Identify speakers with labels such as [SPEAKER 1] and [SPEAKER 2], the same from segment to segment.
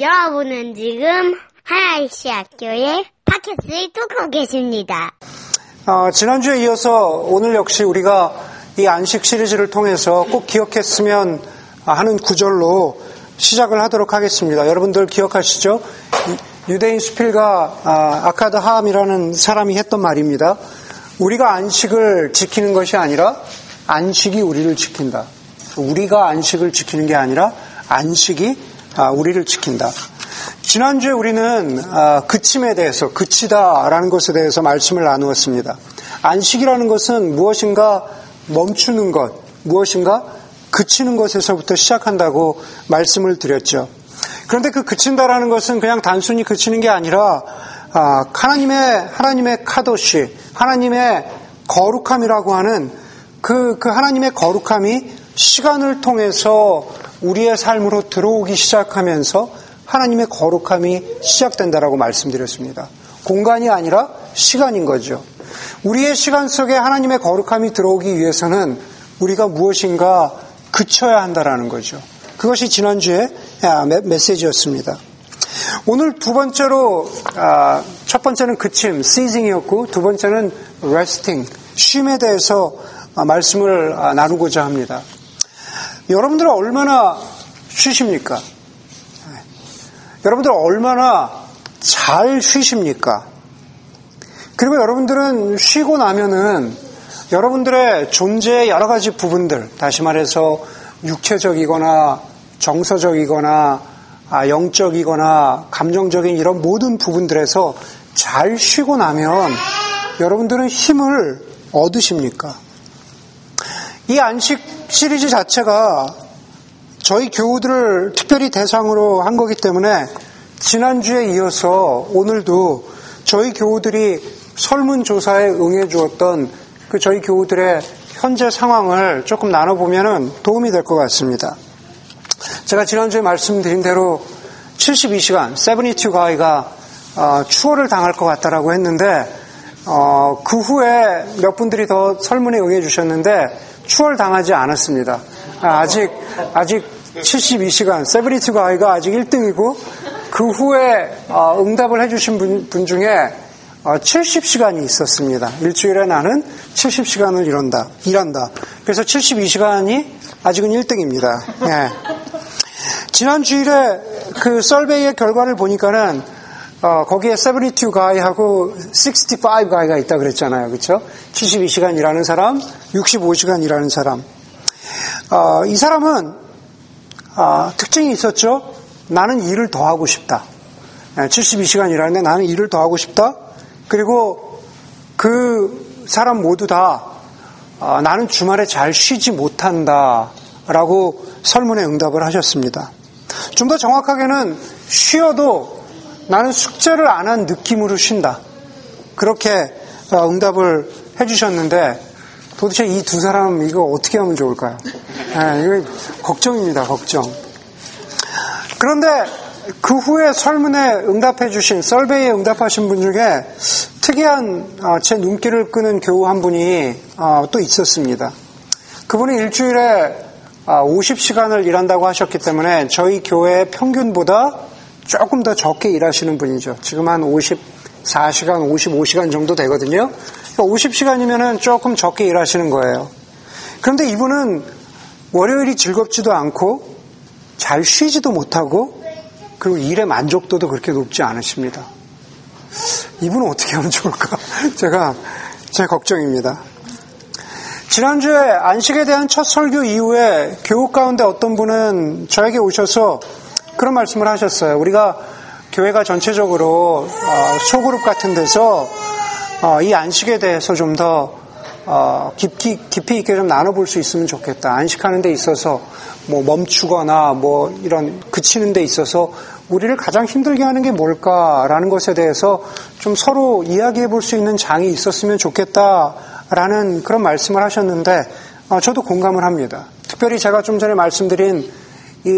[SPEAKER 1] 여러분은 지금 하나이시 학교의 팟캐스트를 뚫고 계십니다.
[SPEAKER 2] 어, 지난주에 이어서 오늘 역시 우리가 이 안식 시리즈를 통해서 꼭 기억했으면 하는 구절로 시작을 하도록 하겠습니다. 여러분들 기억하시죠? 유대인 수필가 아, 카드 하암이라는 사람이 했던 말입니다. 우리가 안식을 지키는 것이 아니라 안식이 우리를 지킨다. 우리가 안식을 지키는 게 아니라 안식이 아, 우리를 지킨다. 지난주에 우리는 아, 그침에 대해서 그치다라는 것에 대해서 말씀을 나누었습니다. 안식이라는 것은 무엇인가 멈추는 것, 무엇인가 그치는 것에서부터 시작한다고 말씀을 드렸죠. 그런데 그 그친다라는 것은 그냥 단순히 그치는 게 아니라 아, 하나님의 하나님의 카도시, 하나님의 거룩함이라고 하는 그, 그 하나님의 거룩함이 시간을 통해서 우리의 삶으로 들어오기 시작하면서 하나님의 거룩함이 시작된다라고 말씀드렸습니다. 공간이 아니라 시간인 거죠. 우리의 시간 속에 하나님의 거룩함이 들어오기 위해서는 우리가 무엇인가 그쳐야 한다라는 거죠. 그것이 지난주에 아, 메시지였습니다. 오늘 두 번째로 아, 첫 번째는 그침, seasing이었고 두 번째는 resting, 쉼에 대해서 아, 말씀을 나누고자 합니다. 여러분들은 얼마나 쉬십니까? 네. 여러분들 얼마나 잘 쉬십니까? 그리고 여러분들은 쉬고 나면은 여러분들의 존재의 여러 가지 부분들, 다시 말해서 육체적이거나 정서적이거나 아, 영적이거나 감정적인 이런 모든 부분들에서 잘 쉬고 나면 여러분들은 힘을 얻으십니까? 이 안식 시리즈 자체가 저희 교우들을 특별히 대상으로 한 거기 때문에 지난주에 이어서 오늘도 저희 교우들이 설문조사에 응해 주었던 그 저희 교우들의 현재 상황을 조금 나눠보면 도움이 될 것 같습니다. 제가 지난주에 말씀드린 대로 72시간, 72 가이가 어, 추월을 당할 것 같다라고 했는데 어, 그 후에 몇 분들이 더 설문에 응해 주셨는데 추월 당하지 않았습니다. 아, 아직 아직 72시간, 72 가이가 아직 1등이고 그 후에 어, 응답을 해주신 분, 분 중에 70시간이 어, 있었습니다. 일주일에 나는 70시간을 일한다. 일한다. 그래서 72시간이 아직은 1등입니다. 예. 지난 주일에 그 썰베이의 결과를 보니까는 어, 거기에 72 가이하고 65 가이가 있다 그랬잖아요. 그렇죠? 72시간 일하는 사람, 65시간 일하는 사람. 어, 이 사람은 어, 특징이 있었죠. 나는 일을 더 하고 싶다. 72시간 일하는데 나는 일을 더 하고 싶다. 그리고 그 사람 모두 다 아, 나는 주말에 잘 쉬지 못한다 라고 설문에 응답을 하셨습니다. 좀 더 정확하게는 쉬어도 나는 숙제를 안 한 느낌으로 쉰다. 그렇게 어, 응답을 해주셨는데 도대체 이 두 사람 이거 어떻게 하면 좋을까요? 네, 이거 걱정입니다, 걱정. 그런데 그 후에 설문에 응답해 주신 썰베이에 응답하신 분 중에 특이한 어, 제 눈길을 끄는 교우 한 분이 어, 또 있었습니다. 그분이 일주일에 50시간을 어, 일한다고 하셨기 때문에 저희 교회 평균보다 조금 더 적게 일하시는 분이죠. 지금 한 54시간, 55시간 정도 되거든요. 50시간이면은 그러니까 조금 적게 일하시는 거예요. 그런데 이분은 월요일이 즐겁지도 않고 잘 쉬지도 못하고 그리고 일의 만족도도 그렇게 높지 않으십니다. 이분은 어떻게 하면 좋을까? 제가 제 걱정입니다. 지난주에 안식에 대한 첫 설교 이후에 교육 가운데 어떤 분은 저에게 오셔서 그런 말씀을 하셨어요. 우리가 교회가 전체적으로 어, 소그룹 같은 데서 어, 이 안식에 대해서 좀더 어, 깊이, 깊이 있게 좀 나눠볼 수 있으면 좋겠다. 안식하는 데 있어서 뭐 멈추거나 뭐 이런 그치는 데 있어서 우리를 가장 힘들게 하는 게 뭘까라는 것에 대해서 좀 서로 이야기해 볼 수 있는 장이 있었으면 좋겠다라는 그런 말씀을 하셨는데 어, 저도 공감을 합니다. 특별히 제가 좀 전에 말씀드린 이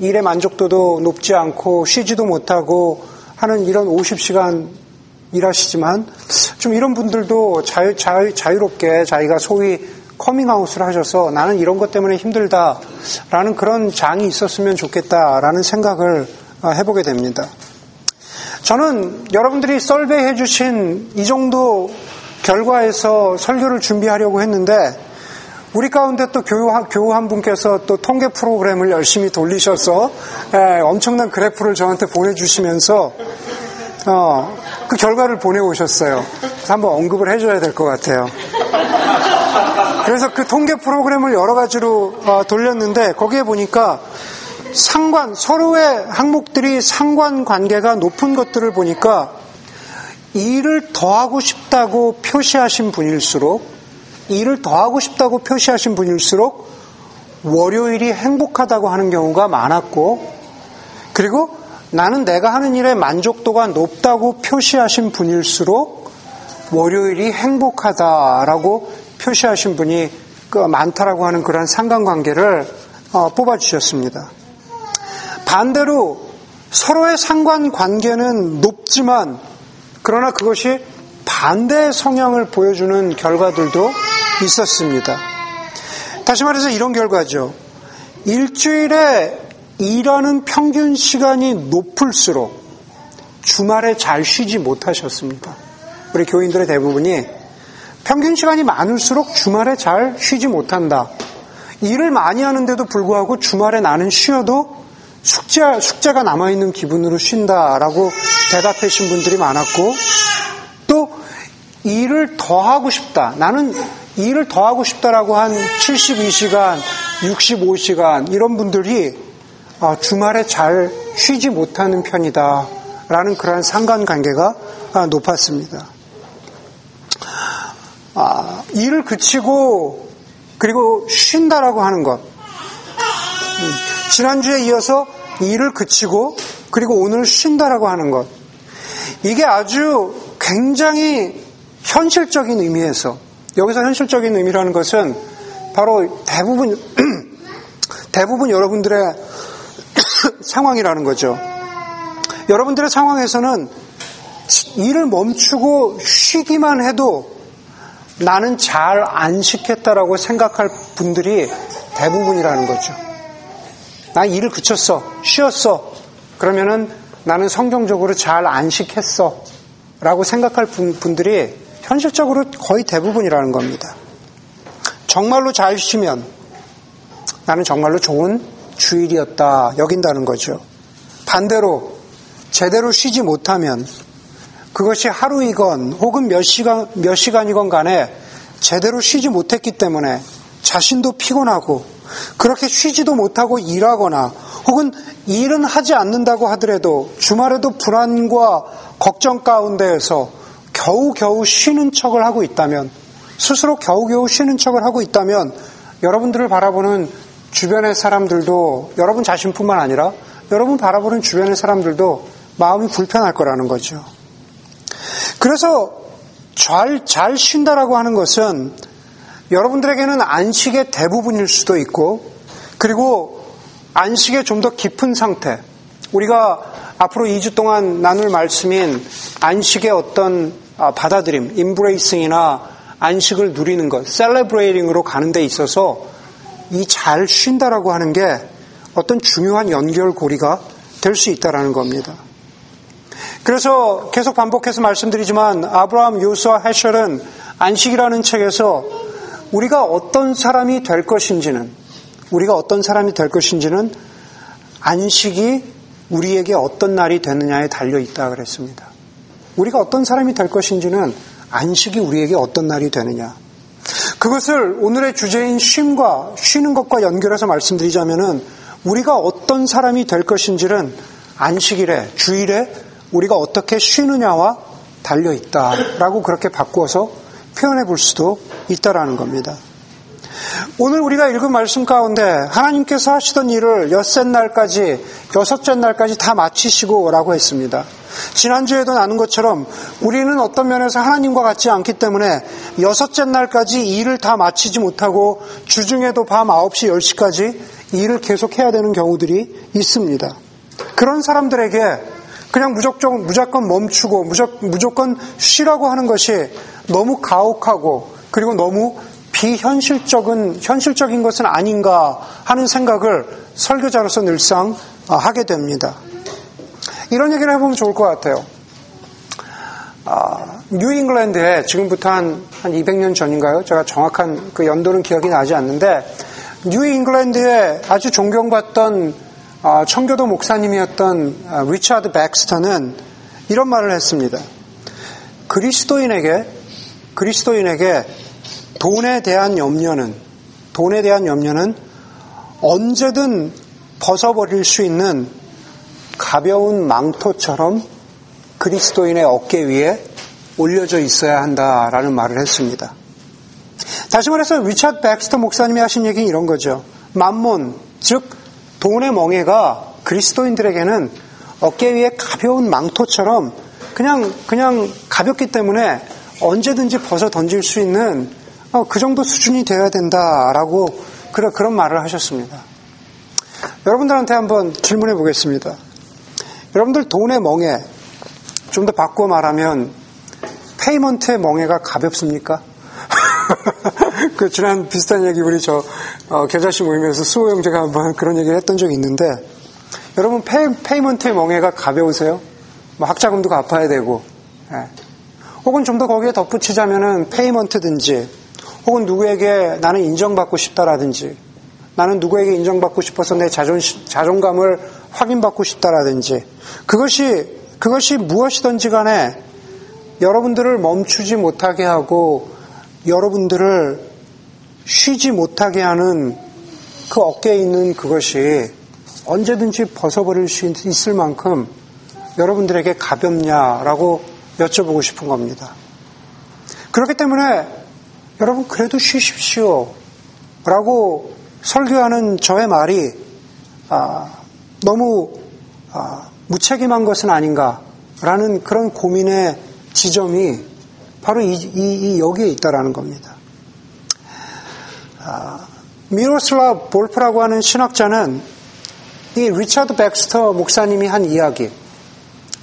[SPEAKER 2] 일의 만족도도 높지 않고 쉬지도 못하고 하는 이런 50시간 일하시지만 좀 이런 분들도 자유, 자유, 자유롭게 자기가 소위 커밍아웃을 하셔서 나는 이런 것 때문에 힘들다라는 그런 장이 있었으면 좋겠다라는 생각을 해보게 됩니다. 저는 여러분들이 survey해 주신 이 정도 결과에서 설교를 준비하려고 했는데 우리 가운데 또 교우, 교우 한 분께서 또 통계 프로그램을 열심히 돌리셔서 에, 엄청난 그래프를 저한테 보내주시면서 어, 그 결과를 보내오셨어요. 그래서 한번 언급을 해줘야 될 것 같아요. 그래서 그 통계 프로그램을 여러 가지로 어, 돌렸는데 거기에 보니까 상관 서로의 항목들이 상관 관계가 높은 것들을 보니까 일을 더 하고 싶다고 표시하신 분일수록 일을 더 하고 싶다고 표시하신 분일수록 월요일이 행복하다고 하는 경우가 많았고 그리고 나는 내가 하는 일에 만족도가 높다고 표시하신 분일수록 월요일이 행복하다라고 표시하신 분이 그 많다라고 하는 그런 상관관계를 어, 뽑아주셨습니다. 반대로 서로의 상관관계는 높지만 그러나 그것이 반대의 성향을 보여주는 결과들도 있었습니다. 다시 말해서 이런 결과죠. 일주일에 일하는 평균 시간이 높을수록 주말에 잘 쉬지 못하셨습니다. 우리 교인들의 대부분이 평균 시간이 많을수록 주말에 잘 쉬지 못한다. 일을 많이 하는데도 불구하고 주말에 나는 쉬어도 숙제, 숙제가 남아있는 기분으로 쉰다라고 대답하신 분들이 많았고 또 일을 더 하고 싶다. 나는 일을 더 하고 싶다라고 한 72시간, 65시간 이런 분들이 어, 주말에 잘 쉬지 못하는 편이다. 라는 그러한 상관관계가 아, 높았습니다. 아, 일을 그치고 그리고 쉰다라고 하는 것. 음, 지난주에 이어서 일을 그치고 그리고 오늘 쉰다라고 하는 것. 이게 아주 굉장히 현실적인 의미에서 여기서 현실적인 의미라는 것은 바로 대부분 대부분 여러분들의 상황이라는 거죠. 여러분들의 상황에서는 일을 멈추고 쉬기만 해도 나는 잘 안식했다라고 생각할 분들이 대부분이라는 거죠. 나 일을 그쳤어. 쉬었어. 그러면은 나는 성경적으로 잘 안식했어. 라고 생각할 분들이 현실적으로 거의 대부분이라는 겁니다. 정말로 잘 쉬면 나는 정말로 좋은 주일이었다 여긴다는 거죠. 반대로 제대로 쉬지 못하면 그것이 하루이건 혹은 몇 시간, 몇 시간이건 간에 제대로 쉬지 못했기 때문에 자신도 피곤하고 그렇게 쉬지도 못하고 일하거나 혹은 일은 하지 않는다고 하더라도 주말에도 불안과 걱정 가운데에서 겨우겨우 쉬는 척을 하고 있다면 스스로 겨우겨우 쉬는 척을 하고 있다면 여러분들을 바라보는 주변의 사람들도 여러분 자신뿐만 아니라 여러분 바라보는 주변의 사람들도 마음이 불편할 거라는 거죠. 그래서 잘, 잘 쉰다라고 하는 것은 여러분들에게는 안식의 대부분일 수도 있고 그리고 안식의 좀 더 깊은 상태 우리가 앞으로 2주 동안 나눌 말씀인 안식의 어떤 아, 받아들임, 임브레이싱이나 안식을 누리는 것, 셀레브레이팅으로 가는 데 있어서 이 잘 쉰다라고 하는 게 어떤 중요한 연결고리가 될 수 있다라는 겁니다. 그래서 계속 반복해서 말씀드리지만 아브라함 요수와 해셜은 안식이라는 책에서 우리가 어떤 사람이 될 것인지는 우리가 어떤 사람이 될 것인지는 안식이 우리에게 어떤 날이 되느냐에 달려 있다 그랬습니다. 우리가 어떤 사람이 될 것인지는 안식이 우리에게 어떤 날이 되느냐. 그것을 오늘의 주제인 쉼과 쉬는 것과 연결해서 말씀드리자면은 우리가 어떤 사람이 될 것인지는 안식일에 주일에 우리가 어떻게 쉬느냐와 달려 있다라고 그렇게 바꾸어서 표현해 볼 수도 있다라는 겁니다. 오늘 우리가 읽은 말씀 가운데 하나님께서 하시던 일을 엿새 날까지 여섯째 날까지 다 마치시고 라고 했습니다. 지난주에도 나눈 것처럼 우리는 어떤 면에서 하나님과 같지 않기 때문에 여섯째 날까지 일을 다 마치지 못하고 주중에도 밤 9시, 10시까지 일을 계속해야 되는 경우들이 있습니다. 그런 사람들에게 그냥 무조건, 무조건 멈추고 무조건 쉬라고 하는 것이 너무 가혹하고 그리고 너무 비현실적인 현실적인 것은 아닌가 하는 생각을 설교자로서 늘상 하게 됩니다. 이런 얘기를 해보면 좋을 것 같아요. 아, 뉴잉글랜드에 지금부터 한, 한 200년 전인가요? 제가 정확한 그 연도는 기억이 나지 않는데, 뉴잉글랜드에 아주 존경받던 아, 청교도 목사님이었던 아, 리차드 백스터는 이런 말을 했습니다. 그리스도인에게, 그리스도인에게 돈에 대한 염려는, 돈에 대한 염려는 언제든 벗어버릴 수 있는 가벼운 망토처럼 그리스도인의 어깨 위에 올려져 있어야 한다라는 말을 했습니다. 다시 말해서 리차드 백스터 목사님이 하신 얘기는 이런 거죠. 만몬, 즉 돈의 멍에가 그리스도인들에게는 어깨 위에 가벼운 망토처럼 그냥 그냥 가볍기 때문에 언제든지 벗어 던질 수 있는 어, 그 정도 수준이 되어야 된다라고 그런 말을 하셨습니다. 여러분들한테 한번 질문해 보겠습니다. 여러분들 돈의 멍에, 좀더 바꿔 말하면 payment의 멍에가 가볍습니까? 그 지난 비슷한 얘기 우리 저 어, 계좌시 모임에서 수호 형제가 한번 그런 얘기를 했던 적이 있는데 여러분 pay, payment의 멍에가 가벼우세요? 뭐 학자금도 갚아야 되고 예. 혹은 좀 더 거기에 덧붙이자면은 payment든지 혹은 누구에게 나는 인정받고 싶다라든지 나는 누구에게 인정받고 싶어서 내 자존, 자존감을 확인받고 싶다라든지 그것이, 그것이 무엇이든지 간에 여러분들을 멈추지 못하게 하고 여러분들을 쉬지 못하게 하는 그 어깨에 있는 그것이 언제든지 벗어버릴 수 있을 만큼 여러분들에게 가볍냐라고 여쭤보고 싶은 겁니다. 그렇기 때문에 여러분 그래도 쉬십시오. 라고 설교하는 저의 말이 아, 너무 아, 무책임한 것은 아닌가라는 그런 고민의 지점이 바로 이, 이, 이 여기에 있다라는 겁니다. 아, 미로슬라 볼프라고 하는 신학자는 이 리차드 백스터 목사님이 한 이야기,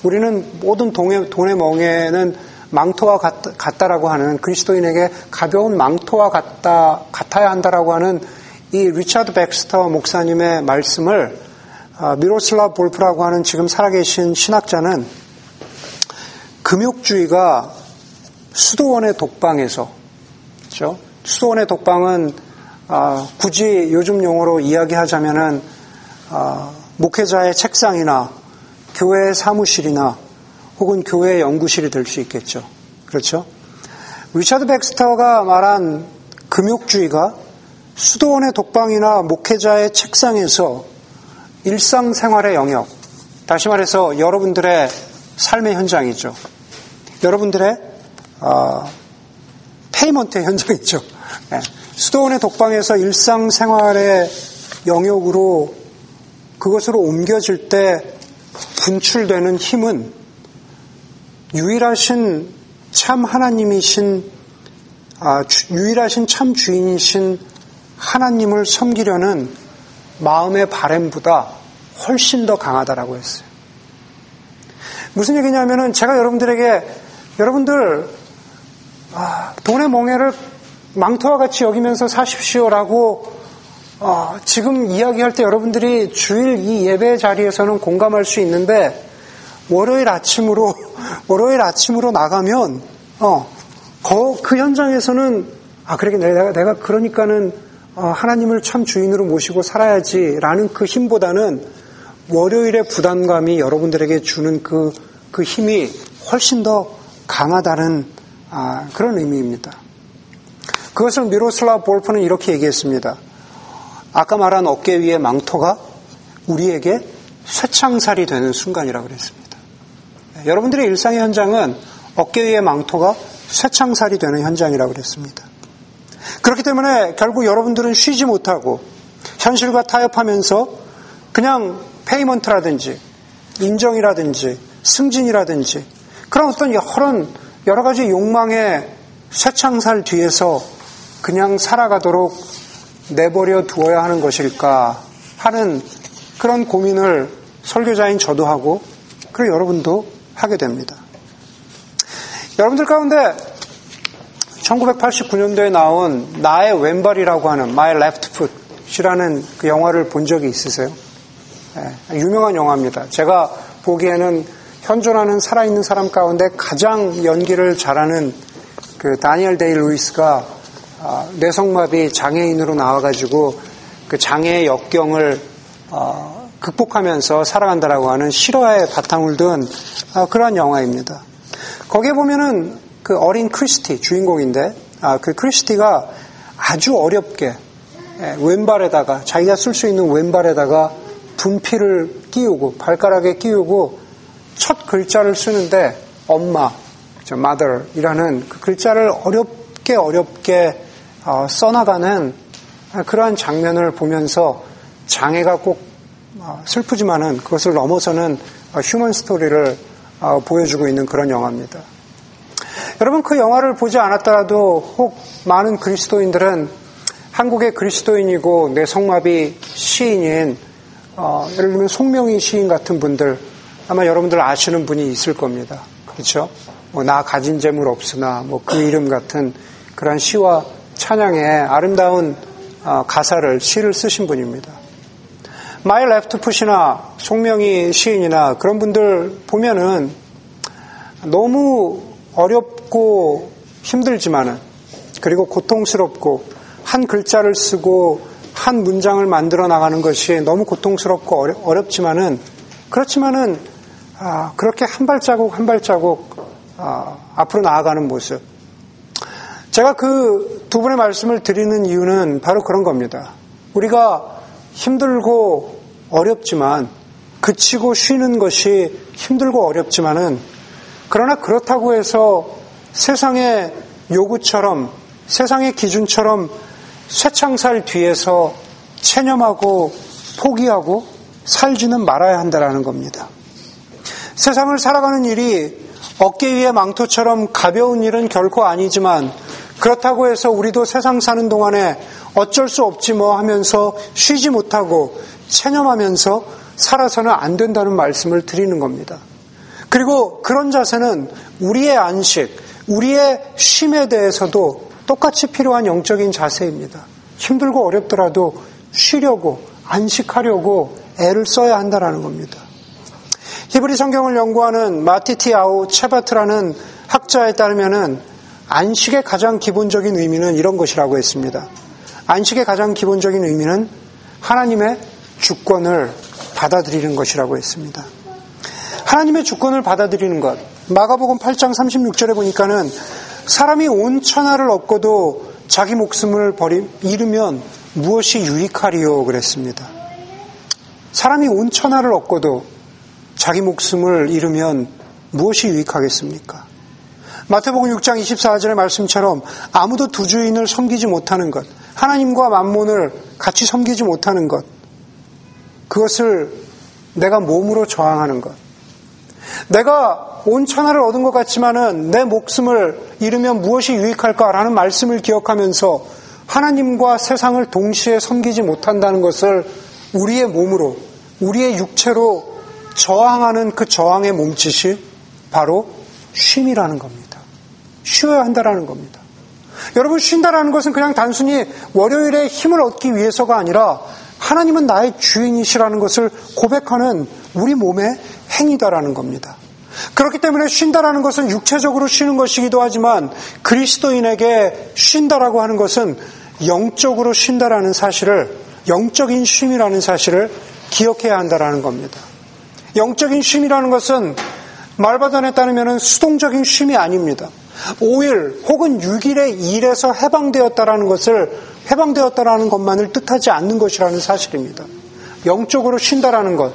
[SPEAKER 2] 우리는 모든 돈의, 돈의 멍에는 망토와 같, 다라고 하는 그리스도인에게 가벼운 망토와 같다, 같아야 한다라고 하는 이 리차드 백스터 목사님의 말씀을 아, 미로슬라 볼프라고 하는 지금 살아계신 신학자는 금욕주의가 수도원의 독방에서 그렇죠? 수도원의 독방은 아, 굳이 요즘 용어로 이야기하자면은 아, 목회자의 책상이나 교회 사무실이나 혹은 교회 연구실이 될 수 있겠죠. 그렇죠? 리차드 백스터가 말한 금욕주의가 수도원의 독방이나 목회자의 책상에서 일상생활의 영역, 다시 말해서 여러분들의 삶의 현장이죠. 여러분들의 어, payment 현장이죠. 네. 수도원의 독방에서 일상생활의 영역으로 그것으로 옮겨질 때 분출되는 힘은 유일하신 참 하나님이신 아, 주, 유일하신 참 주인이신 하나님을 섬기려는 마음의 바램보다 훨씬 더 강하다라고 했어요. 무슨 얘기냐면은 제가 여러분들에게 여러분들 아, 돈의 멍해를 망토와 같이 여기면서 사십시오라고 아, 지금 이야기할 때 여러분들이 주일 이 예배 자리에서는 공감할 수 있는데 월요일 아침으로 월요일 아침으로 나가면 어, 그 현장에서는 아 그러게 내가 내가 그러니까는 어, 하나님을 참 주인으로 모시고 살아야지라는 그 힘보다는 월요일의 부담감이 여러분들에게 주는 그, 그 힘이 훨씬 더 강하다는 아, 그런 의미입니다. 그것을 미로슬라 볼프는 이렇게 얘기했습니다. 아까 말한 어깨 위의 망토가 우리에게 쇠창살이 되는 순간이라고 그랬습니다. 여러분들의 일상의 현장은 어깨 위의 망토가 쇠창살이 되는 현장이라고 그랬습니다. 그렇기 때문에 결국 여러분들은 쉬지 못하고 현실과 타협하면서 그냥 payment라든지 인정이라든지 승진이라든지 그런 어떤 여러, 여러 가지 욕망의 쇠창살 뒤에서 그냥 살아가도록 내버려 두어야 하는 것일까 하는 그런 고민을 설교자인 저도 하고 그리고 여러분도 하게 됩니다. 여러분들 가운데 1989년도에 나온 나의 왼발이라고 하는 My Left Foot이라는 그 영화를 본 적이 있으세요? 네, 유명한 영화입니다. 제가 보기에는 현존하는 살아있는 사람 가운데 가장 연기를 잘하는 그 다니엘 데이 루이스가 아, 뇌성마비 장애인으로 나와가지고 그 장애의 역경을 어, 극복하면서 살아간다라고 하는 실화의 바탕을 둔 아, 그러한 영화입니다. 거기에 보면은 그 어린 크리스티 주인공인데 아, 그 크리스티가 아주 어렵게 예, 왼발에다가 자기가 쓸 수 있는 왼발에다가 분필을 끼우고 발가락에 끼우고 첫 글자를 쓰는데 엄마, mother이라는 그 글자를 어렵게 어렵게 어, 써나가는 그러한 장면을 보면서 장애가 꼭 어, 슬프지만은 그것을 넘어서는 휴먼 스토리를 어, 보여주고 있는 그런 영화입니다. 여러분 그 영화를 보지 않았더라도 혹 많은 그리스도인들은 한국의 그리스도인이고 뇌성마비 시인인 어, 예를 들면 송명희 시인 같은 분들 아마 여러분들 아시는 분이 있을 겁니다. 그렇죠? 뭐, 나 가진 재물 없으나 뭐 그 이름 같은 그런 시와 찬양의 아름다운 어, 가사를 시를 쓰신 분입니다. My Left Foot이나 송명희 시인이나 그런 분들 보면은 너무 어렵고 힘들지만은 그리고 고통스럽고 한 글자를 쓰고 한 문장을 만들어 나가는 것이 너무 고통스럽고 어렵, 지만은 그렇지만은 아, 그렇게 한 발자국 한 발자국 아, 앞으로 나아가는 모습. 제가 그 두 분의 말씀을 드리는 이유는 바로 그런 겁니다. 우리가 힘들고 어렵지만 그치고 쉬는 것이 힘들고 어렵지만은 그러나 그렇다고 해서 세상의 요구처럼 세상의 기준처럼 쇠창살 뒤에서 체념하고 포기하고 살지는 말아야 한다라는 겁니다. 세상을 살아가는 일이 어깨 위에 망토처럼 가벼운 일은 결코 아니지만 그렇다고 해서 우리도 세상 사는 동안에 어쩔 수 없지 뭐 하면서 쉬지 못하고 체념하면서 살아서는 안 된다는 말씀을 드리는 겁니다. 그리고 그런 자세는 우리의 안식, 우리의 쉼에 대해서도 똑같이 필요한 영적인 자세입니다. 힘들고 어렵더라도 쉬려고, 안식하려고 애를 써야 한다는 겁니다. 히브리 성경을 연구하는 마티티아우 체바트라는 학자에 따르면은 안식의 가장 기본적인 의미는 이런 것이라고 했습니다. 안식의 가장 기본적인 의미는 하나님의 주권을 받아들이는 것이라고 했습니다. 하나님의 주권을 받아들이는 것. 마가복음 8장 36절에 보니까는 사람이 온 천하를 얻고도 자기 목숨을 버리, 잃으면 무엇이 유익하리요? 그랬습니다. 사람이 온 천하를 얻고도 자기 목숨을 잃으면 무엇이 유익하겠습니까? 마태복음 6장 24절의 말씀처럼 아무도 두 주인을 섬기지 못하는 것, 하나님과 만몬을 같이 섬기지 못하는 것, 그것을 내가 몸으로 저항하는 것, 내가 온 천하를 얻은 것 같지만은 내 목숨을 잃으면 무엇이 유익할까라는 말씀을 기억하면서 하나님과 세상을 동시에 섬기지 못한다는 것을 우리의 몸으로, 우리의 육체로 저항하는 그 저항의 몸짓이 바로 쉼이라는 겁니다. 쉬어야 한다라는 겁니다. 여러분, 쉰다라는 것은 그냥 단순히 월요일에 힘을 얻기 위해서가 아니라 하나님은 나의 주인이시라는 것을 고백하는 우리 몸의 행위다라는 겁니다. 그렇기 때문에 쉰다라는 것은 육체적으로 쉬는 것이기도 하지만 그리스도인에게 쉰다라고 하는 것은 영적으로 쉰다라는 사실을 영적인 쉼이라는 사실을 기억해야 한다라는 겁니다. 영적인 쉼이라는 것은 말바단에 따르면 수동적인 쉼이 아닙니다. 5일 혹은 6일의 일에서 해방되었다라는 것을 해방되었다라는 것만을 뜻하지 않는 것이라는 사실입니다. 영적으로 쉰다라는 것.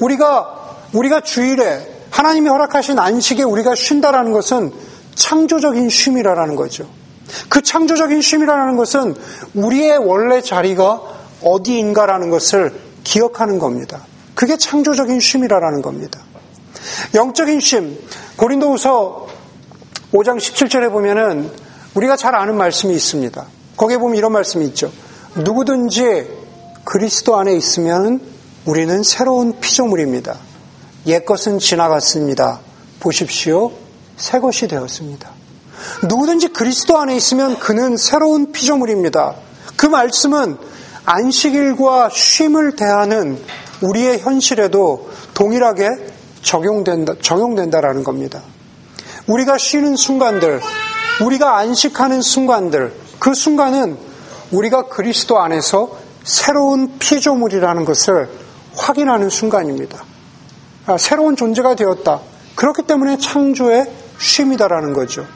[SPEAKER 2] 우리가 우리가 주일에 하나님이 허락하신 안식에 우리가 쉰다라는 것은 창조적인 쉼이라는 거죠. 그 창조적인 쉼이라는 것은 우리의 원래 자리가 어디인가라는 것을 기억하는 겁니다. 그게 창조적인 쉼이라는 겁니다. 영적인 쉼, 고린도후서 5장 17절에 보면은 우리가 잘 아는 말씀이 있습니다. 거기에 보면 이런 말씀이 있죠. 누구든지 그리스도 안에 있으면 우리는 새로운 피조물입니다. 옛것은 지나갔습니다. 보십시오. 새 것이 되었습니다. 누구든지 그리스도 안에 있으면 그는 새로운 피조물입니다. 그 말씀은 안식일과 쉼을 대하는 우리의 현실에도 동일하게 적용된다, 적용된다라는 겁니다. 우리가 쉬는 순간들, 우리가 안식하는 순간들, 그 순간은 우리가 그리스도 안에서 새로운 피조물이라는 것을 확인하는 순간입니다. 아, 새로운 존재가 되었다. 그렇기 때문에 창조의 쉼이다라는 거죠.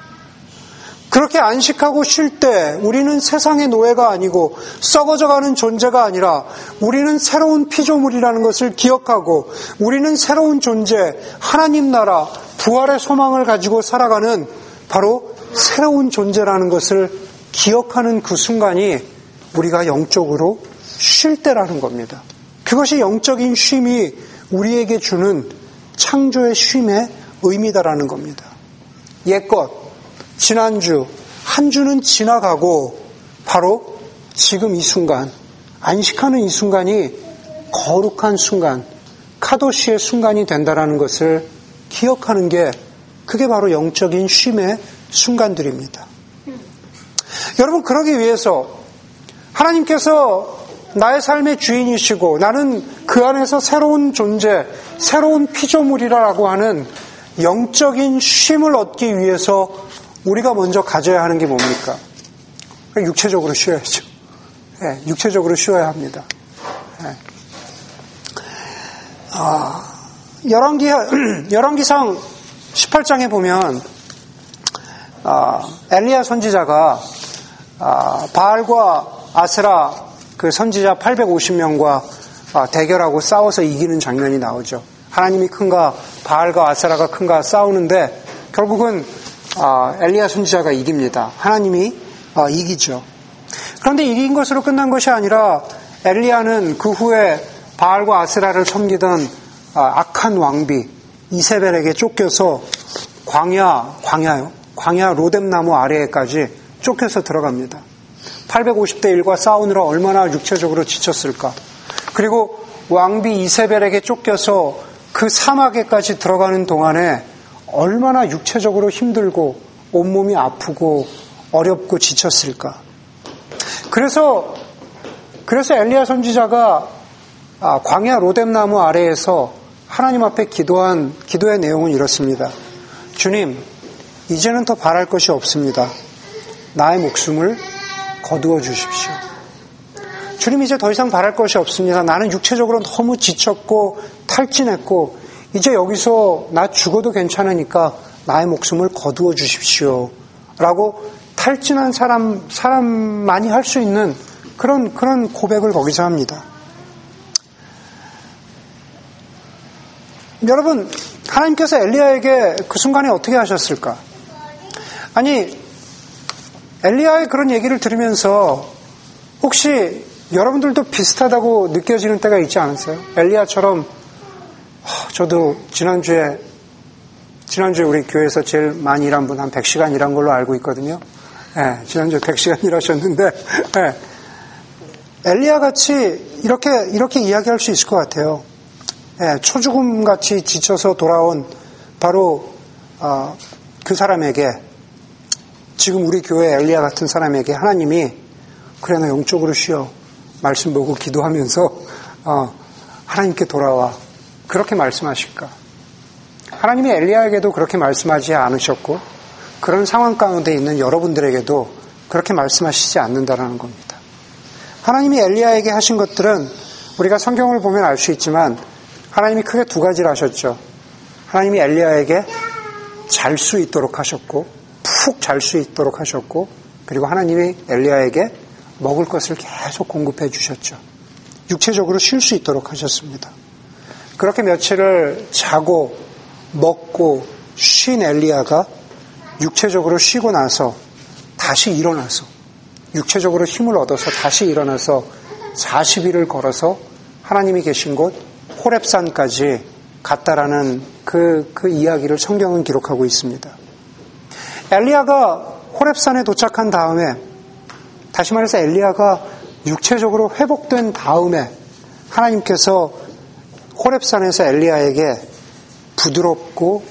[SPEAKER 2] 그렇게 안식하고 쉴 때 우리는 세상의 노예가 아니고 썩어져가는 존재가 아니라 우리는 새로운 피조물이라는 것을 기억하고 우리는 새로운 존재, 하나님 나라, 부활의 소망을 가지고 살아가는 바로 새로운 존재라는 것을 기억하는 그 순간이 우리가 영적으로 쉴 때라는 겁니다. 그것이 영적인 쉼이 우리에게 주는 창조의 쉼의 의미다라는 겁니다. 옛것, 지난주, 한 주는 지나가고 바로 지금 이 순간, 안식하는 이 순간이 거룩한 순간, 카도시의 순간이 된다라는 것을 기억하는 게 그게 바로 영적인 쉼의 순간들입니다. 여러분, 그러기 위해서 하나님께서 나의 삶의 주인이시고 나는 그 안에서 새로운 존재, 새로운 피조물이라고 하는 영적인 쉼을 얻기 위해서 우리가 먼저 가져야 하는 게 뭡니까? 육체적으로 쉬어야죠. 네, 육체적으로 쉬어야 합니다. 네. 아, 열왕기, 열왕기상 18장에 보면, 아, 엘리야 선지자가, 아, 바알과 아스라 그 선지자 850명과 아, 대결하고 싸워서 이기는 장면이 나오죠. 하나님이 큰가, 바알과 아스라가 큰가 싸우는데, 결국은 아, 엘리야 선지자가 이깁니다. 하나님이 아, 이기죠. 그런데 이긴 것으로 끝난 것이 아니라 엘리야는 그 후에 바알과 아스라를 섬기던 아, 악한 왕비 이세벨에게 쫓겨서 광야 광야요 광야 로뎀 나무 아래에까지 쫓겨서 들어갑니다. 850대 1과 싸우느라 얼마나 육체적으로 지쳤을까. 그리고 왕비 이세벨에게 쫓겨서 그 사막에까지 들어가는 동안에 얼마나 육체적으로 힘들고 온몸이 아프고 어렵고 지쳤을까. 그래서 그래서 엘리야 선지자가 아, 광야 로뎀나무 아래에서 하나님 앞에 기도한 기도의 내용은 이렇습니다. 주님, 이제는 더 바랄 것이 없습니다. 나의 목숨을 거두어 주십시오. 주님 이제 더 이상 바랄 것이 없습니다. 나는 육체적으로 너무 지쳤고 탈진했고 이제 여기서 나 죽어도 괜찮으니까 나의 목숨을 거두어 주십시오. 라고 탈진한 사람, 사람만이 할 수 있는 그런, 그런 고백을 거기서 합니다. 여러분, 하나님께서 엘리야에게 그 순간에 어떻게 하셨을까? 아니, 엘리야의 그런 얘기를 들으면서 혹시 여러분들도 비슷하다고 느껴지는 때가 있지 않으세요? 엘리야처럼 저도 지난주에 지난주에 우리 교회에서 제일 많이 일한 분 한 100시간 일한 걸로 알고 있거든요. 네, 지난주에 100시간 일하셨는데 네, 엘리야 같이 이렇게 이렇게 이야기할 수 있을 것 같아요. 네, 초죽음 같이 지쳐서 돌아온 바로 어, 그 사람에게 지금 우리 교회 엘리야 같은 사람에게 하나님이 그래 나 영적으로 쉬어 말씀 보고 기도하면서 어, 하나님께 돌아와 그렇게 말씀하실까? 하나님이 엘리야에게도 그렇게 말씀하지 않으셨고 그런 상황 가운데 있는 여러분들에게도 그렇게 말씀하시지 않는다라는 겁니다. 하나님이 엘리야에게 하신 것들은 우리가 성경을 보면 알 수 있지만 하나님이 크게 두 가지를 하셨죠. 하나님이 엘리야에게 잘 수 있도록 하셨고 푹 잘 수 있도록 하셨고 그리고 하나님이 엘리야에게 먹을 것을 계속 공급해 주셨죠. 육체적으로 쉴 수 있도록 하셨습니다. 그렇게 며칠을 자고 먹고 쉰 엘리야가 육체적으로 쉬고 나서 다시 일어나서 육체적으로 힘을 얻어서 다시 일어나서 40일을 걸어서 하나님이 계신 곳 호랩산까지 갔다라는 그, 그 이야기를 성경은 기록하고 있습니다. 엘리야가 호랩산에 도착한 다음에 다시 말해서 엘리야가 육체적으로 회복된 다음에 하나님께서 호랩산에서 엘리야에게 부드럽고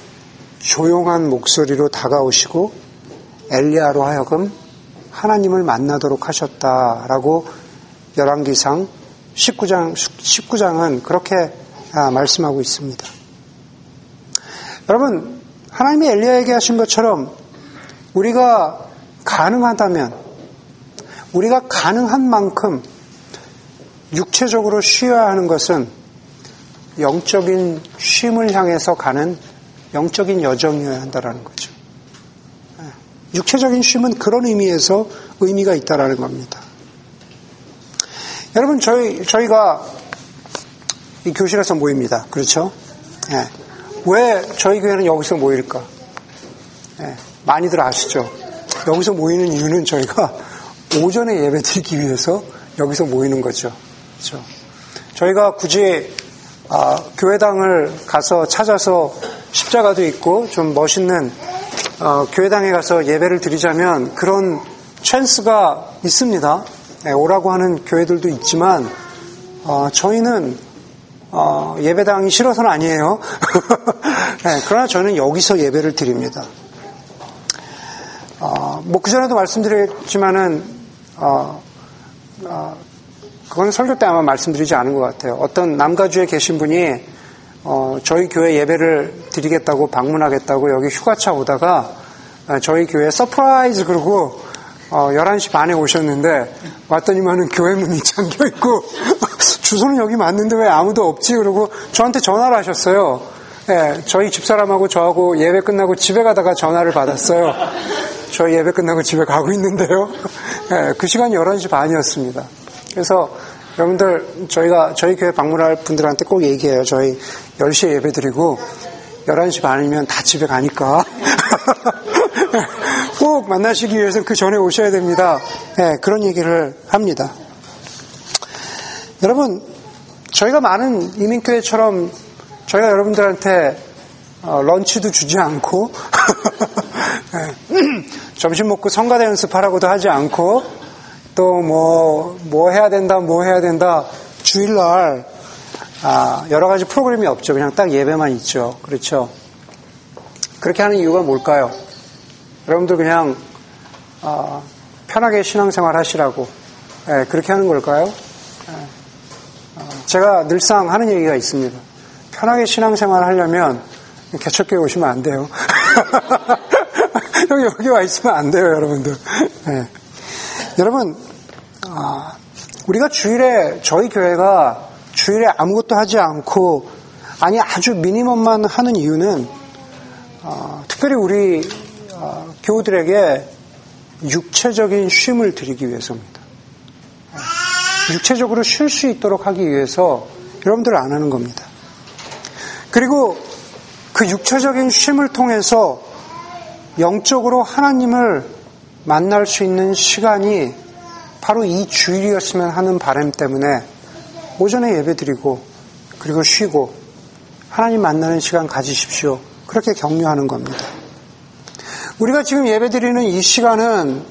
[SPEAKER 2] 조용한 목소리로 다가오시고 엘리야로 하여금 하나님을 만나도록 하셨다라고 열왕기상 19장 19장은 그렇게 아, 말씀하고 있습니다. 여러분, 하나님이 엘리야에게 하신 것처럼 우리가 가능하다면, 우리가 가능한 만큼 육체적으로 쉬어야 하는 것은 영적인 쉼을 향해서 가는 영적인 여정이어야 한다는 거죠. 예. 육체적인 쉼은 그런 의미에서 의미가 있다라는 겁니다. 여러분, 저희, 저희가 이 교실에서 모입니다. 그렇죠? 예. 왜 저희 교회는 여기서 모일까? 예. 많이들 아시죠? 여기서 모이는 이유는 저희가 오전에 예배 드리기 위해서 여기서 모이는 거죠. 그렇죠? 저희가 굳이 아, 교회당을 가서 찾아서 십자가도 있고 좀 멋있는 어, 교회당에 가서 예배를 드리자면 그런 찬스가 있습니다. 네, 오라고 하는 교회들도 있지만 어, 저희는 어, 예배당이 싫어서는 아니에요. 네, 그러나 저는 여기서 예배를 드립니다. 어, 뭐 그전에도 말씀드렸지만은 어, 어, 그건 설교 때 아마 말씀드리지 않은 것 같아요. 어떤 남가주에 계신 분이 어, 저희 교회 예배를 드리겠다고 방문하겠다고 여기 휴가차 오다가 어, 저희 교회 surprise 그러고 어, 11시 반에 오셨는데 왔더니만은 교회 문이 잠겨 있고 주소는 여기 맞는데 왜 아무도 없지? 그러고 저한테 전화를 하셨어요. 네, 저희 집사람하고 저하고 예배 끝나고 집에 가다가 전화를 받았어요. 저희 예배 끝나고 집에 가고 있는데요. 네, 그 시간이 11시 반이었습니다. 그래서 여러분들 저희가 저희 교회 방문할 분들한테 꼭 얘기해요. 저희 10시에 예배 드리고 11시 반이면 다 집에 가니까 꼭 만나시기 위해서 그 전에 오셔야 됩니다. 네, 그런 얘기를 합니다. 여러분 저희가 많은 이민교회처럼 저희가 여러분들한테 어, 런치도 주지 않고 네, 점심 먹고 성가대 연습하라고도 하지 않고 또 뭐, 뭐 해야 된다, 뭐 해야 된다. 주일날, 아, 여러 가지 프로그램이 없죠. 그냥 딱 예배만 있죠. 그렇죠. 그렇게 하는 이유가 뭘까요? 여러분들 그냥, 아, 편하게 신앙생활 하시라고. 네, 그렇게 하는 걸까요? 네. 아, 제가 늘상 하는 얘기가 있습니다. 편하게 신앙생활 하려면 개척교회 오시면 안 돼요. 여기, 와 있으면 안 돼요, 여러분들. 네. 여러분, 아, 우리가 주일에, 저희 교회가 주일에 아무것도 하지 않고, 아니, 아주 미니멈만 하는 이유는, 어, 특별히 우리 어, 교우들에게 육체적인 쉼을 드리기 위해서입니다. 육체적으로 쉴 수 있도록 하기 위해서 여러분들 안 하는 겁니다. 그리고 그 육체적인 쉼을 통해서 영적으로 하나님을 만날 수 있는 시간이 바로 이 주일이었으면 하는 바람 때문에 오전에 예배 드리고 그리고 쉬고 하나님 만나는 시간 가지십시오. 그렇게 격려하는 겁니다. 우리가 지금 예배 드리는 이 시간은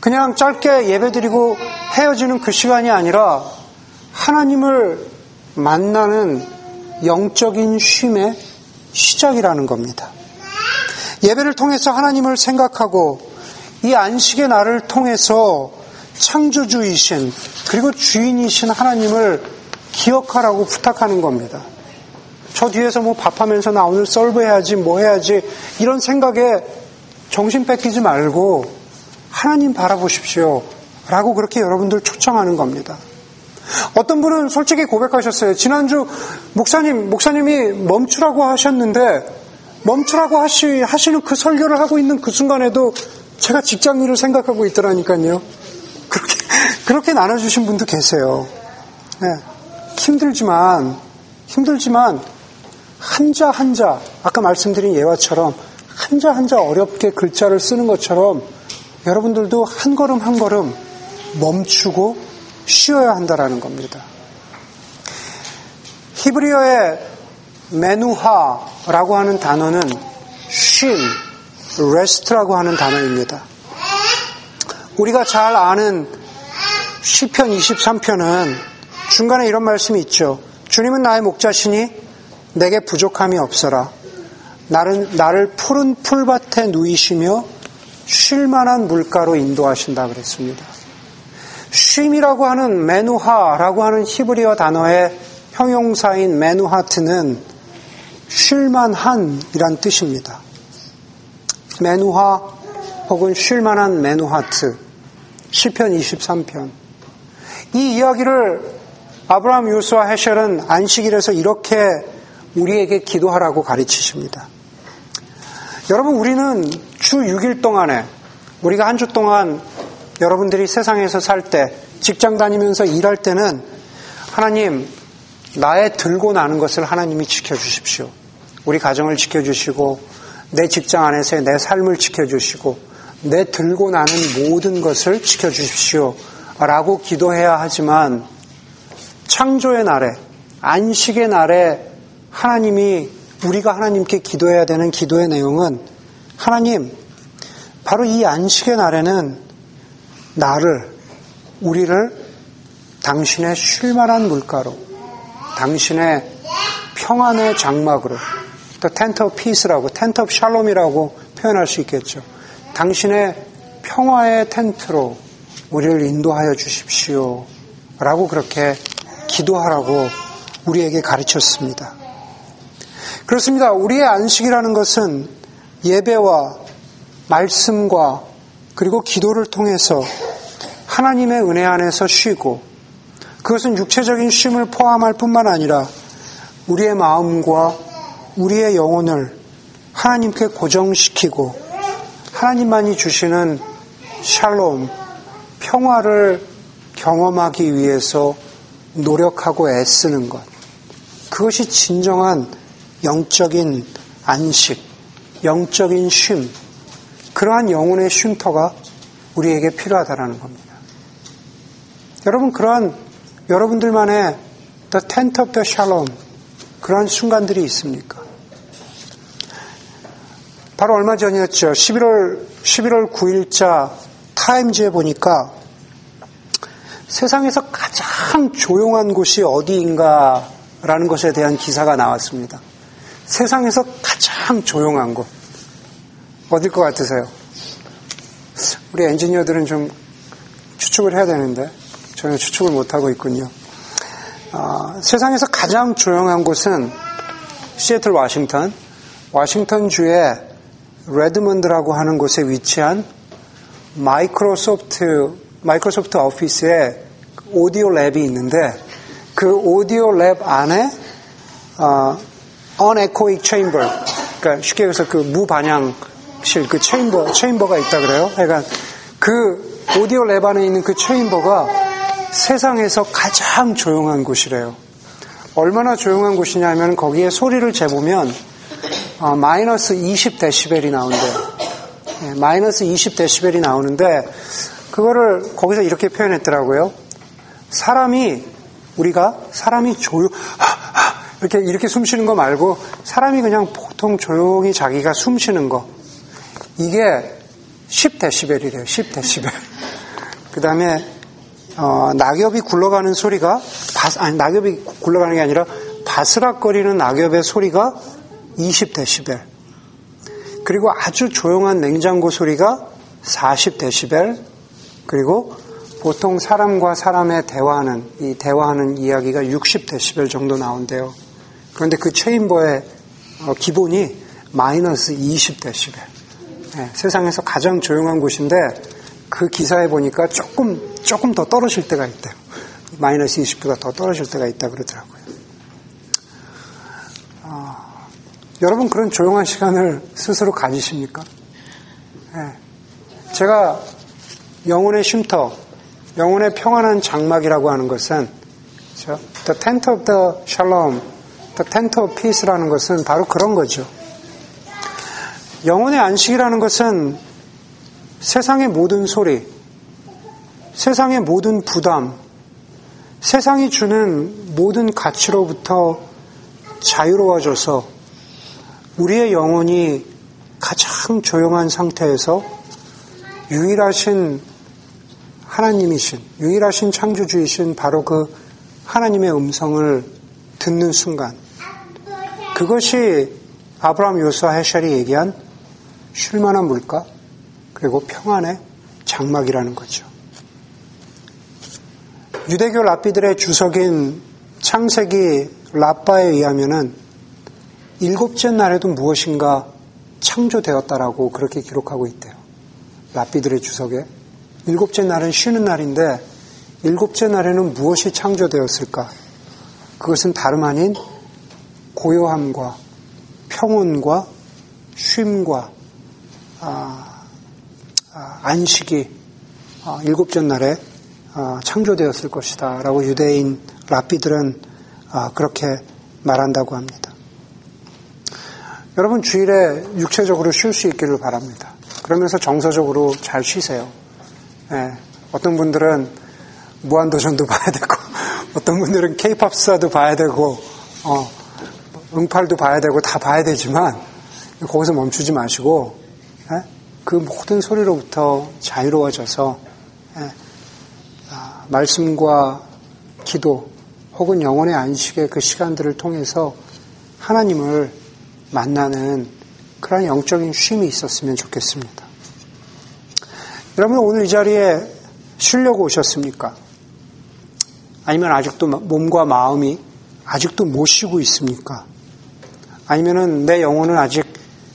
[SPEAKER 2] 그냥 짧게 예배 드리고 헤어지는 그 시간이 아니라 하나님을 만나는 영적인 쉼의 시작이라는 겁니다. 예배를 통해서 하나님을 생각하고 이 안식의 날을 통해서 창조주이신 그리고 주인이신 하나님을 기억하라고 부탁하는 겁니다. 저 뒤에서 뭐 밥하면서 나 오늘 썰브 해야지 뭐 해야지 이런 생각에 정신 뺏기지 말고 하나님 바라보십시오. 라고 그렇게 여러분들 초청하는 겁니다. 어떤 분은 솔직히 고백하셨어요. 지난주 목사님, 목사님이 멈추라고 하셨는데 멈추라고 하시, 하시는 그 설교를 하고 있는 그 순간에도 제가 직장 일을 생각하고 있더라니까요. 그렇게, 나눠주신 분도 계세요. 네. 힘들지만, 힘들지만, 한자 한자, 아까 말씀드린 예화처럼, 한자 한자 어렵게 글자를 쓰는 것처럼, 여러분들도 한 걸음 한 걸음 멈추고 쉬어야 한다라는 겁니다. 히브리어의 메누하라고 하는 단어는 쉼, 레스트라고 하는 단어입니다. 우리가 잘 아는 시편 23편은 중간에 이런 말씀이 있죠. 주님은 나의 목자시니 내게 부족함이 없어라. 나를, 나를 푸른 풀밭에 누이시며 쉴만한 물가로 인도하신다 그랬습니다. 쉼이라고 하는 메누하라고 하는 히브리어 단어의 형용사인 메누하트는 쉴만한이란 뜻입니다. 메누하 혹은 쉴만한 메누하트 시편 23편 이 이야기를 아브라함 요수아 헤셜은 안식일에서 이렇게 우리에게 기도하라고 가르치십니다. 여러분 우리는 주 6일 동안에 우리가 한 주 동안 여러분들이 세상에서 살 때 직장 다니면서 일할 때는 하나님 나의 들고 나는 것을 하나님이 지켜주십시오. 우리 가정을 지켜주시고 내 직장 안에서의 내 삶을 지켜주시고 내 들고 나는 모든 것을 지켜주십시오. 라고 기도해야 하지만 창조의 날에 안식의 날에 하나님이 우리가 하나님께 기도해야 되는 기도의 내용은 하나님 바로 이 안식의 날에는 나를 우리를 당신의 쉴만한 물가로 당신의 평안의 장막으로 또 tent of peace라고 tent of shalom이라고 표현할 수 있겠죠. 당신의 평화의 텐트로 우리를 인도하여 주십시오. 라고 그렇게 기도하라고 우리에게 가르쳤습니다. 그렇습니다. 우리의 안식이라는 것은 예배와 말씀과 그리고 기도를 통해서 하나님의 은혜 안에서 쉬고 그것은 육체적인 쉼을 포함할 뿐만 아니라 우리의 마음과 우리의 영혼을 하나님께 고정시키고 하나님만이 주시는 샬롬, 평화를 경험하기 위해서 노력하고 애쓰는 것. 그것이 진정한 영적인 안식, 영적인 쉼, 그러한 영혼의 쉼터가 우리에게 필요하다라는 겁니다. 여러분, 그러한 여러분들만의 The Tent of the Shalom, 그러한 순간들이 있습니까? 바로 얼마 전이었죠. 11월, 11월 9일자 타임즈에 보니까 세상에서 가장 조용한 곳이 어디인가라는 것에 대한 기사가 나왔습니다. 세상에서 가장 조용한 곳. 어딜 것 같으세요? 우리 엔지니어들은 좀 추측을 해야 되는데 저는 추측을 못하고 있군요. 어, 세상에서 가장 조용한 곳은 시애틀 워싱턴, 워싱턴주의 레드먼드라고 하는 곳에 위치한 마이크로소프트 마이크로소프트 office에 audio lab이 있는데 그 audio lab 안에 어, anechoic 그러니까 쉽게 해서 그 무반향실 그 체인버 체인버가 있다 그래요. 그러니까 그 audio lab 안에 있는 그 chamber가 세상에서 가장 조용한 곳이래요. 얼마나 조용한 곳이냐면 거기에 소리를 재보면 어, 마이너스 20데시벨이 나온대요. 네, 마이너스 20데시벨이 나오는데 그거를 거기서 이렇게 표현했더라고요. 사람이 우리가 사람이 조용 이렇게 이렇게 숨 쉬는 거 말고 사람이 그냥 보통 조용히 자기가 숨 쉬는 거 이게 10데시벨이래요. 10데시벨. 그다음에 어, 낙엽이 굴러가는 소리가 바, 아니 낙엽이 굴러가는 게 아니라 바스락거리는 낙엽의 소리가 20데시벨. 그리고 아주 조용한 냉장고 소리가 40데시벨. 그리고 보통 사람과 사람의 대화하는 이 대화하는 이야기가 60데시벨 정도 나온대요. 그런데 그 체인버의 어, 기본이 마이너스 20데시벨. 네, 세상에서 가장 조용한 곳인데 그 기사에 보니까 조금 조금 더 떨어질 때가 있대요. 마이너스 20보다 더 떨어질 때가 있다 그러더라고요. 어, 여러분 그런 조용한 시간을 스스로 가지십니까? 네. 제가 영혼의 쉼터, 영혼의 평안한 장막이라고 하는 것은 그렇죠? The Tent of the Shalom, The Tent of Peace라는 것은 바로 그런 거죠. 영혼의 안식이라는 것은 세상의 모든 소리, 세상의 모든 부담, 세상이 주는 모든 가치로부터 자유로워져서 우리의 영혼이 가장 조용한 상태에서 유일하신 하나님이신, 유일하신 창조주이신 바로 그 하나님의 음성을 듣는 순간, 그것이 아브라함 요수와 헤셜이 얘기한 쉴만한 물가, 그리고 평안의 장막이라는 거죠. 유대교 랍비들의 주석인 창세기 라빠에 의하면은 일곱째 날에도 무엇인가 창조되었다라고 그렇게 기록하고 있대요. 라피들의 주석에. 일곱째 날은 쉬는 날인데 일곱째 날에는 무엇이 창조되었을까? 그것은 다름 아닌 고요함과 평온과 쉼과 아, 아, 안식이 아, 일곱째 날에 아, 창조되었을 것이다. 라고 유대인 아, 그렇게 말한다고 합니다. 여러분 주일에 육체적으로 쉴 수 있기를 바랍니다. 그러면서 정서적으로 잘 쉬세요. 예, 어떤 분들은 무한도전도 봐야 되고, 어떤 분들은 케이팝 스타도 봐야 되고, 어, 응팔도 봐야 되고 다 봐야 되지만 거기서 멈추지 마시고 예? 그 모든 소리로부터 자유로워져서 예? 아, 말씀과 기도 혹은 영혼의 안식의 그 시간들을 통해서 하나님을 만나는 그런 영적인 쉼이 있었으면 좋겠습니다. 여러분 오늘 이 자리에 쉬려고 오셨습니까? 아니면 아직도 몸과 마음이 아직도 못 쉬고 있습니까? 아니면은 내 영혼은 아직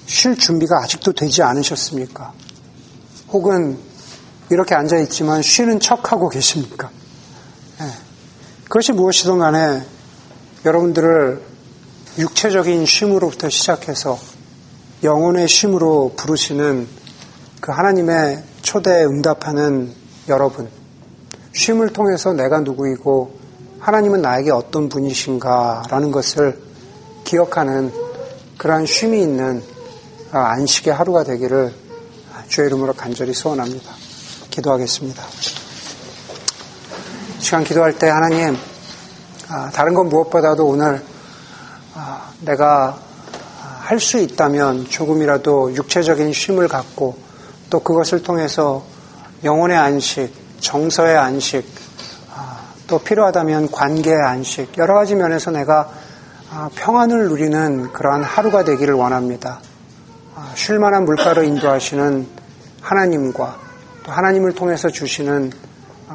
[SPEAKER 2] 쉴 준비가 아직도 되지 않으셨습니까? 혹은 이렇게 앉아 있지만 쉬는 척하고 계십니까? 네. 그것이 무엇이든 간에 여러분들을 육체적인 쉼으로부터 시작해서 영혼의 쉼으로 부르시는 그 하나님의 초대에 응답하는 여러분, 쉼을 통해서 내가 누구이고 하나님은 나에게 어떤 분이신가라는 것을 기억하는 그러한 쉼이 있는 안식의 하루가 되기를 주의 이름으로 간절히 소원합니다. 기도하겠습니다. 시간 기도할 때 하나님, 다른 건 무엇보다도 오늘 내가 할 수 있다면 조금이라도 육체적인 쉼을 갖고 또 그것을 통해서 영혼의 안식, 정서의 안식, 또 필요하다면 관계의 안식, 여러 가지 면에서 내가 평안을 누리는 그러한 하루가 되기를 원합니다. 쉴 만한 물가로 인도하시는 하나님과 또 하나님을 통해서 주시는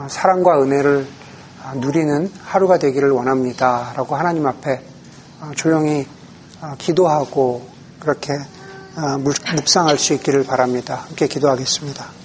[SPEAKER 2] 사랑과 은혜를 누리는 하루가 되기를 원합니다. 라고 하나님 앞에 조용히 기도하고 그렇게 묵상할 수 있기를 바랍니다. 함께 기도하겠습니다.